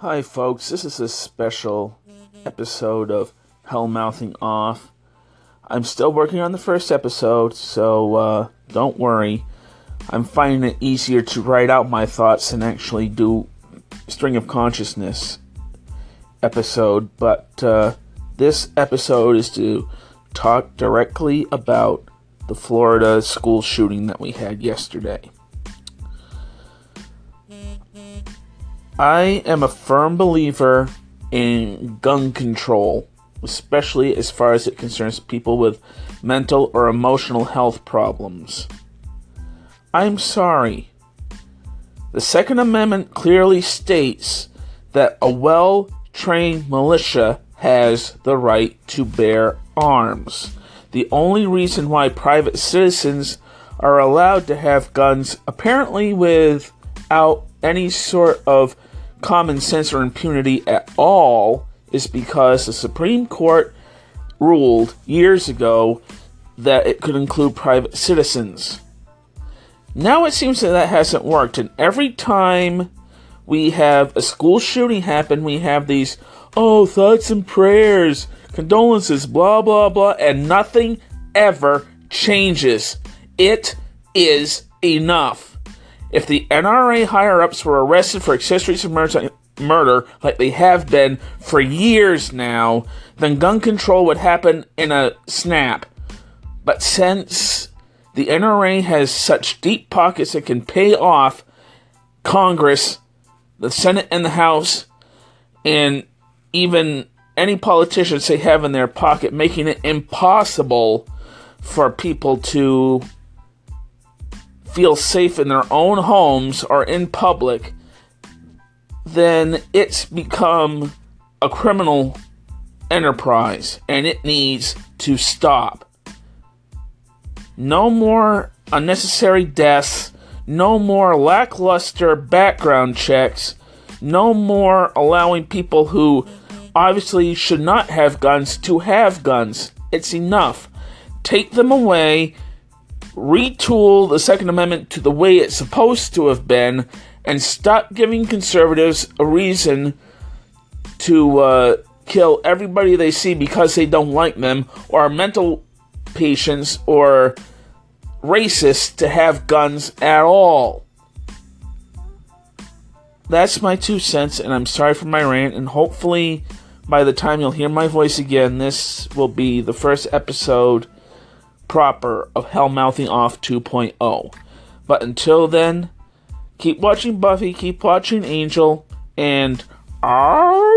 Hi, folks. This is a special episode of Hell Mouthing Off. I'm still working on the first episode, so uh, don't worry. I'm finding it easier to write out my thoughts and actually do String of Consciousness episode, but uh, this episode is to talk directly about the Florida school shooting that we had yesterday. I am a firm believer in gun control, especially as far as it concerns people with mental or emotional health problems. I'm sorry. The Second Amendment clearly states that a well trained militia has the right to bear arms. The only reason why private citizens are allowed to have guns, apparently without any sort of common sense or impunity at all, is because the Supreme Court ruled years ago that it could include private citizens. Now it seems that that hasn't worked, and every time we have a school shooting happen, we have these, oh, thoughts and prayers, condolences, blah, blah, blah, and nothing ever changes. It is enough. If the NRA higher ups were arrested for accessories of murder, murder like they have been for years now, then gun control would happen in a snap. But since the NRA has such deep pockets it can pay off Congress, the Senate, and the House, and even any politicians they have in their pocket, making it impossible for people to feel safe in their own homes or in public, then it's become a criminal enterprise and it needs to stop. No more unnecessary deaths, no more lackluster background checks, no more allowing people who obviously should not have guns to have guns. It's enough. Take them away, retool the Second Amendment to the way it's supposed to have been, and stop giving conservatives a reason to uh, kill everybody they see because they don't like them, or mental patients, or racists to have guns at all. That's my two cents, and I'm sorry for my rant, and hopefully by the time you'll hear my voice again, this will be the first episode proper of Hell Mouthing Off 2.0. But until then, keep watching Buffy, keep watching Angel, and. Arr-